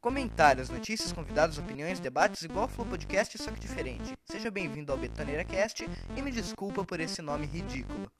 Comentários, notícias, convidados, opiniões, debates, igual Flow Podcast, só que diferente. Seja bem-vindo ao Betoneira Cast e me desculpa por esse nome ridículo.